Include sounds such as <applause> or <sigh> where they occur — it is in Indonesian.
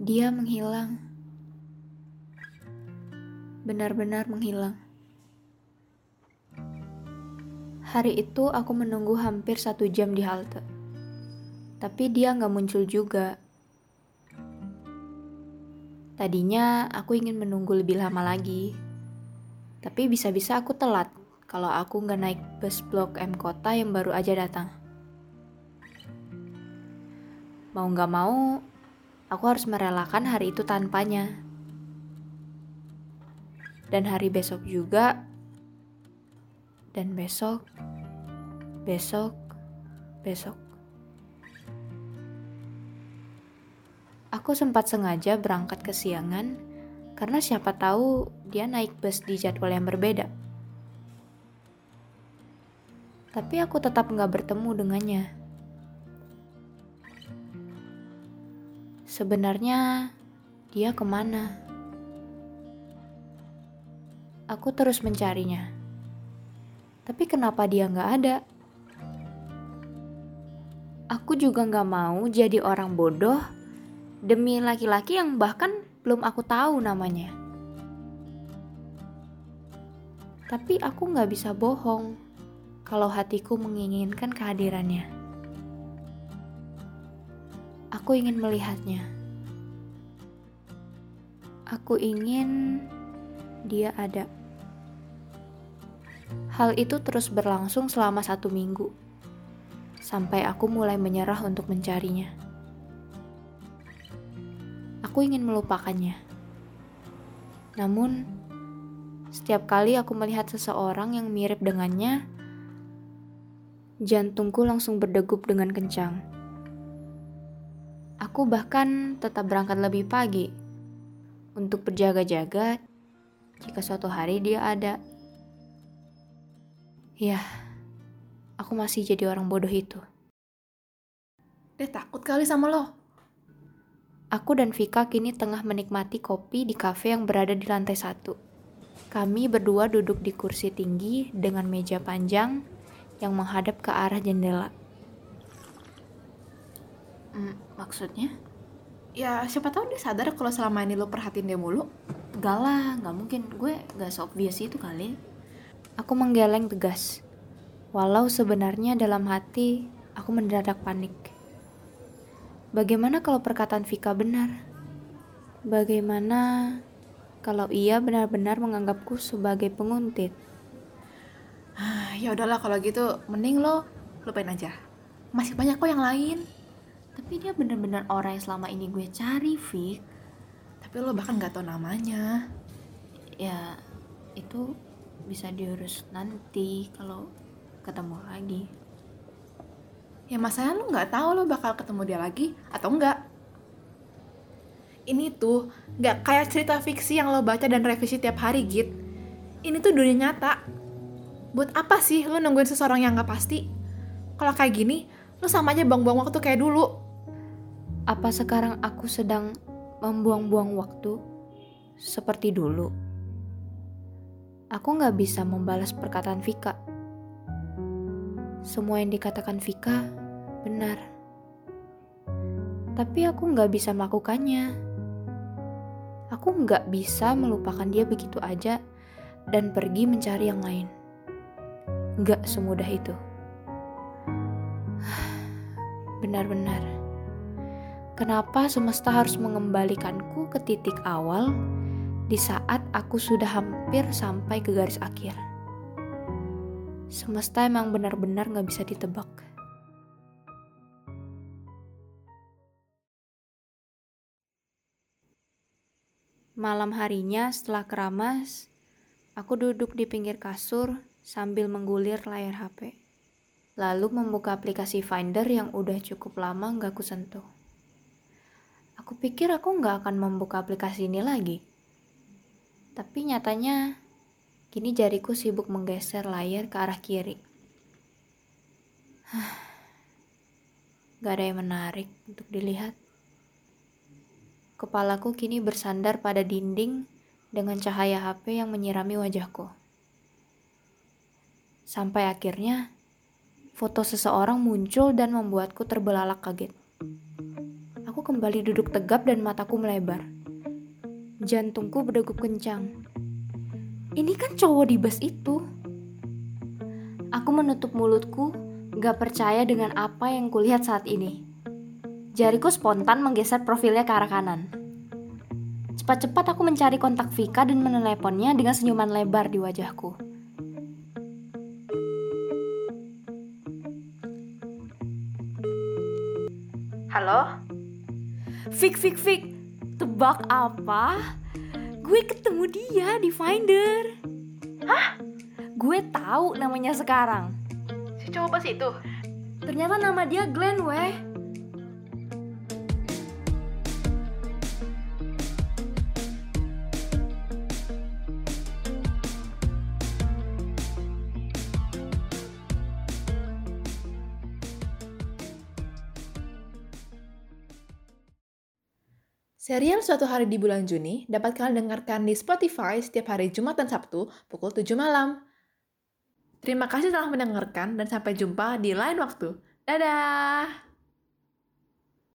Dia menghilang. Benar-benar menghilang. Hari itu aku menunggu hampir satu jam di halte. Tapi dia nggak muncul juga. Tadinya aku ingin menunggu lebih lama lagi. Tapi bisa-bisa aku telat kalau aku nggak naik bus Blok M kota yang baru aja datang. Mau nggak mau, aku harus merelakan hari itu tanpanya. Dan hari besok juga, dan besok, besok, besok. Aku sempat sengaja berangkat ke siangan karena siapa tahu dia naik bus di jadwal yang berbeda. Tapi aku tetap nggak bertemu dengannya. Sebenarnya dia ke mana? Aku terus mencarinya. Tapi kenapa dia nggak ada? Aku juga nggak mau jadi orang bodoh demi laki-laki yang bahkan belum aku tahu namanya. Tapi aku nggak bisa bohong kalau hatiku menginginkan kehadirannya. Aku ingin melihatnya. Aku ingin dia ada. Hal itu terus berlangsung selama satu minggu, sampai aku mulai menyerah untuk mencarinya. Aku ingin melupakannya. Namun, setiap kali aku melihat seseorang yang mirip dengannya, jantungku langsung berdegup dengan kencang. Aku bahkan tetap berangkat lebih pagi untuk berjaga-jaga jika suatu hari dia ada. Ya, aku masih jadi orang bodoh itu. Dia takut kali sama lo. Aku dan Vika kini tengah menikmati kopi di kafe yang berada di lantai satu. Kami berdua duduk di kursi tinggi dengan meja panjang yang menghadap ke arah jendela. Hmm, maksudnya? Ya siapa tahu dia sadar kalau selama ini lo perhatiin dia mulu. Enggak lah, nggak mungkin. Gue gak seobvious itu kali. Aku menggeleng tegas. Walau sebenarnya dalam hati aku mendadak panik. Bagaimana kalau perkataan Vika benar? Bagaimana kalau ia benar-benar menganggapku sebagai penguntit? Ah, ya udahlah kalau gitu, mending lo lupain aja. Masih banyak kok yang lain. Tapi dia benar-benar orang yang selama ini gue cari, Vik. Tapi lo bahkan gak tahu namanya. Ya, itu bisa diurus nanti kalau ketemu lagi. Ya masalahnya lu nggak tahu lo bakal ketemu dia lagi atau enggak ini tuh nggak kayak cerita fiksi yang lo baca dan revisi tiap hari git. Ini tuh dunia nyata. Buat apa sih lo nungguin seseorang yang nggak pasti? Kalau kayak gini lo sama aja buang-buang waktu kayak dulu apa sekarang aku sedang membuang-buang waktu seperti dulu aku nggak bisa membalas perkataan Vika semua yang dikatakan Vika benar. Tapi aku nggak bisa melakukannya. Aku nggak bisa melupakan dia begitu aja dan pergi mencari yang lain. Nggak semudah itu. <sighs> Benar-benar. Kenapa semesta harus mengembalikanku ke titik awal di saat aku sudah hampir sampai ke garis akhir? Semesta emang benar-benar gak bisa ditebak. Malam harinya setelah keramas, aku duduk di pinggir kasur sambil menggulir layar HP. Lalu membuka aplikasi Finder yang udah cukup lama gak aku sentuh. Aku pikir aku gak akan membuka aplikasi ini lagi. Tapi nyatanya, kini jariku sibuk menggeser layar ke arah kiri. Gak ada yang menarik untuk dilihat. Kepalaku kini bersandar pada dinding dengan cahaya HP yang menyirami wajahku. Sampai akhirnya, foto seseorang muncul dan membuatku terbelalak kaget. Aku kembali duduk tegap dan mataku melebar. Jantungku berdegup kencang. Ini kan cowok di bus itu. Aku menutup mulutku, gak percaya dengan apa yang kulihat saat ini. Jariku spontan menggeser profilnya ke arah kanan. Cepat-cepat aku mencari kontak Vika dan meneleponnya dengan senyuman lebar di wajahku. Halo? Fik, Fik, Fik. Tebak apa? Gue ketemu dia di Finder. Hah? Gue tahu namanya sekarang. Si cowok pas itu? Ternyata nama dia Glenn, weh. Serial Suatu Hari di Bulan Juni dapat kalian dengarkan di Spotify setiap hari Jumat dan Sabtu pukul 7 malam. Terima kasih telah mendengarkan dan sampai jumpa di lain waktu. Dadah!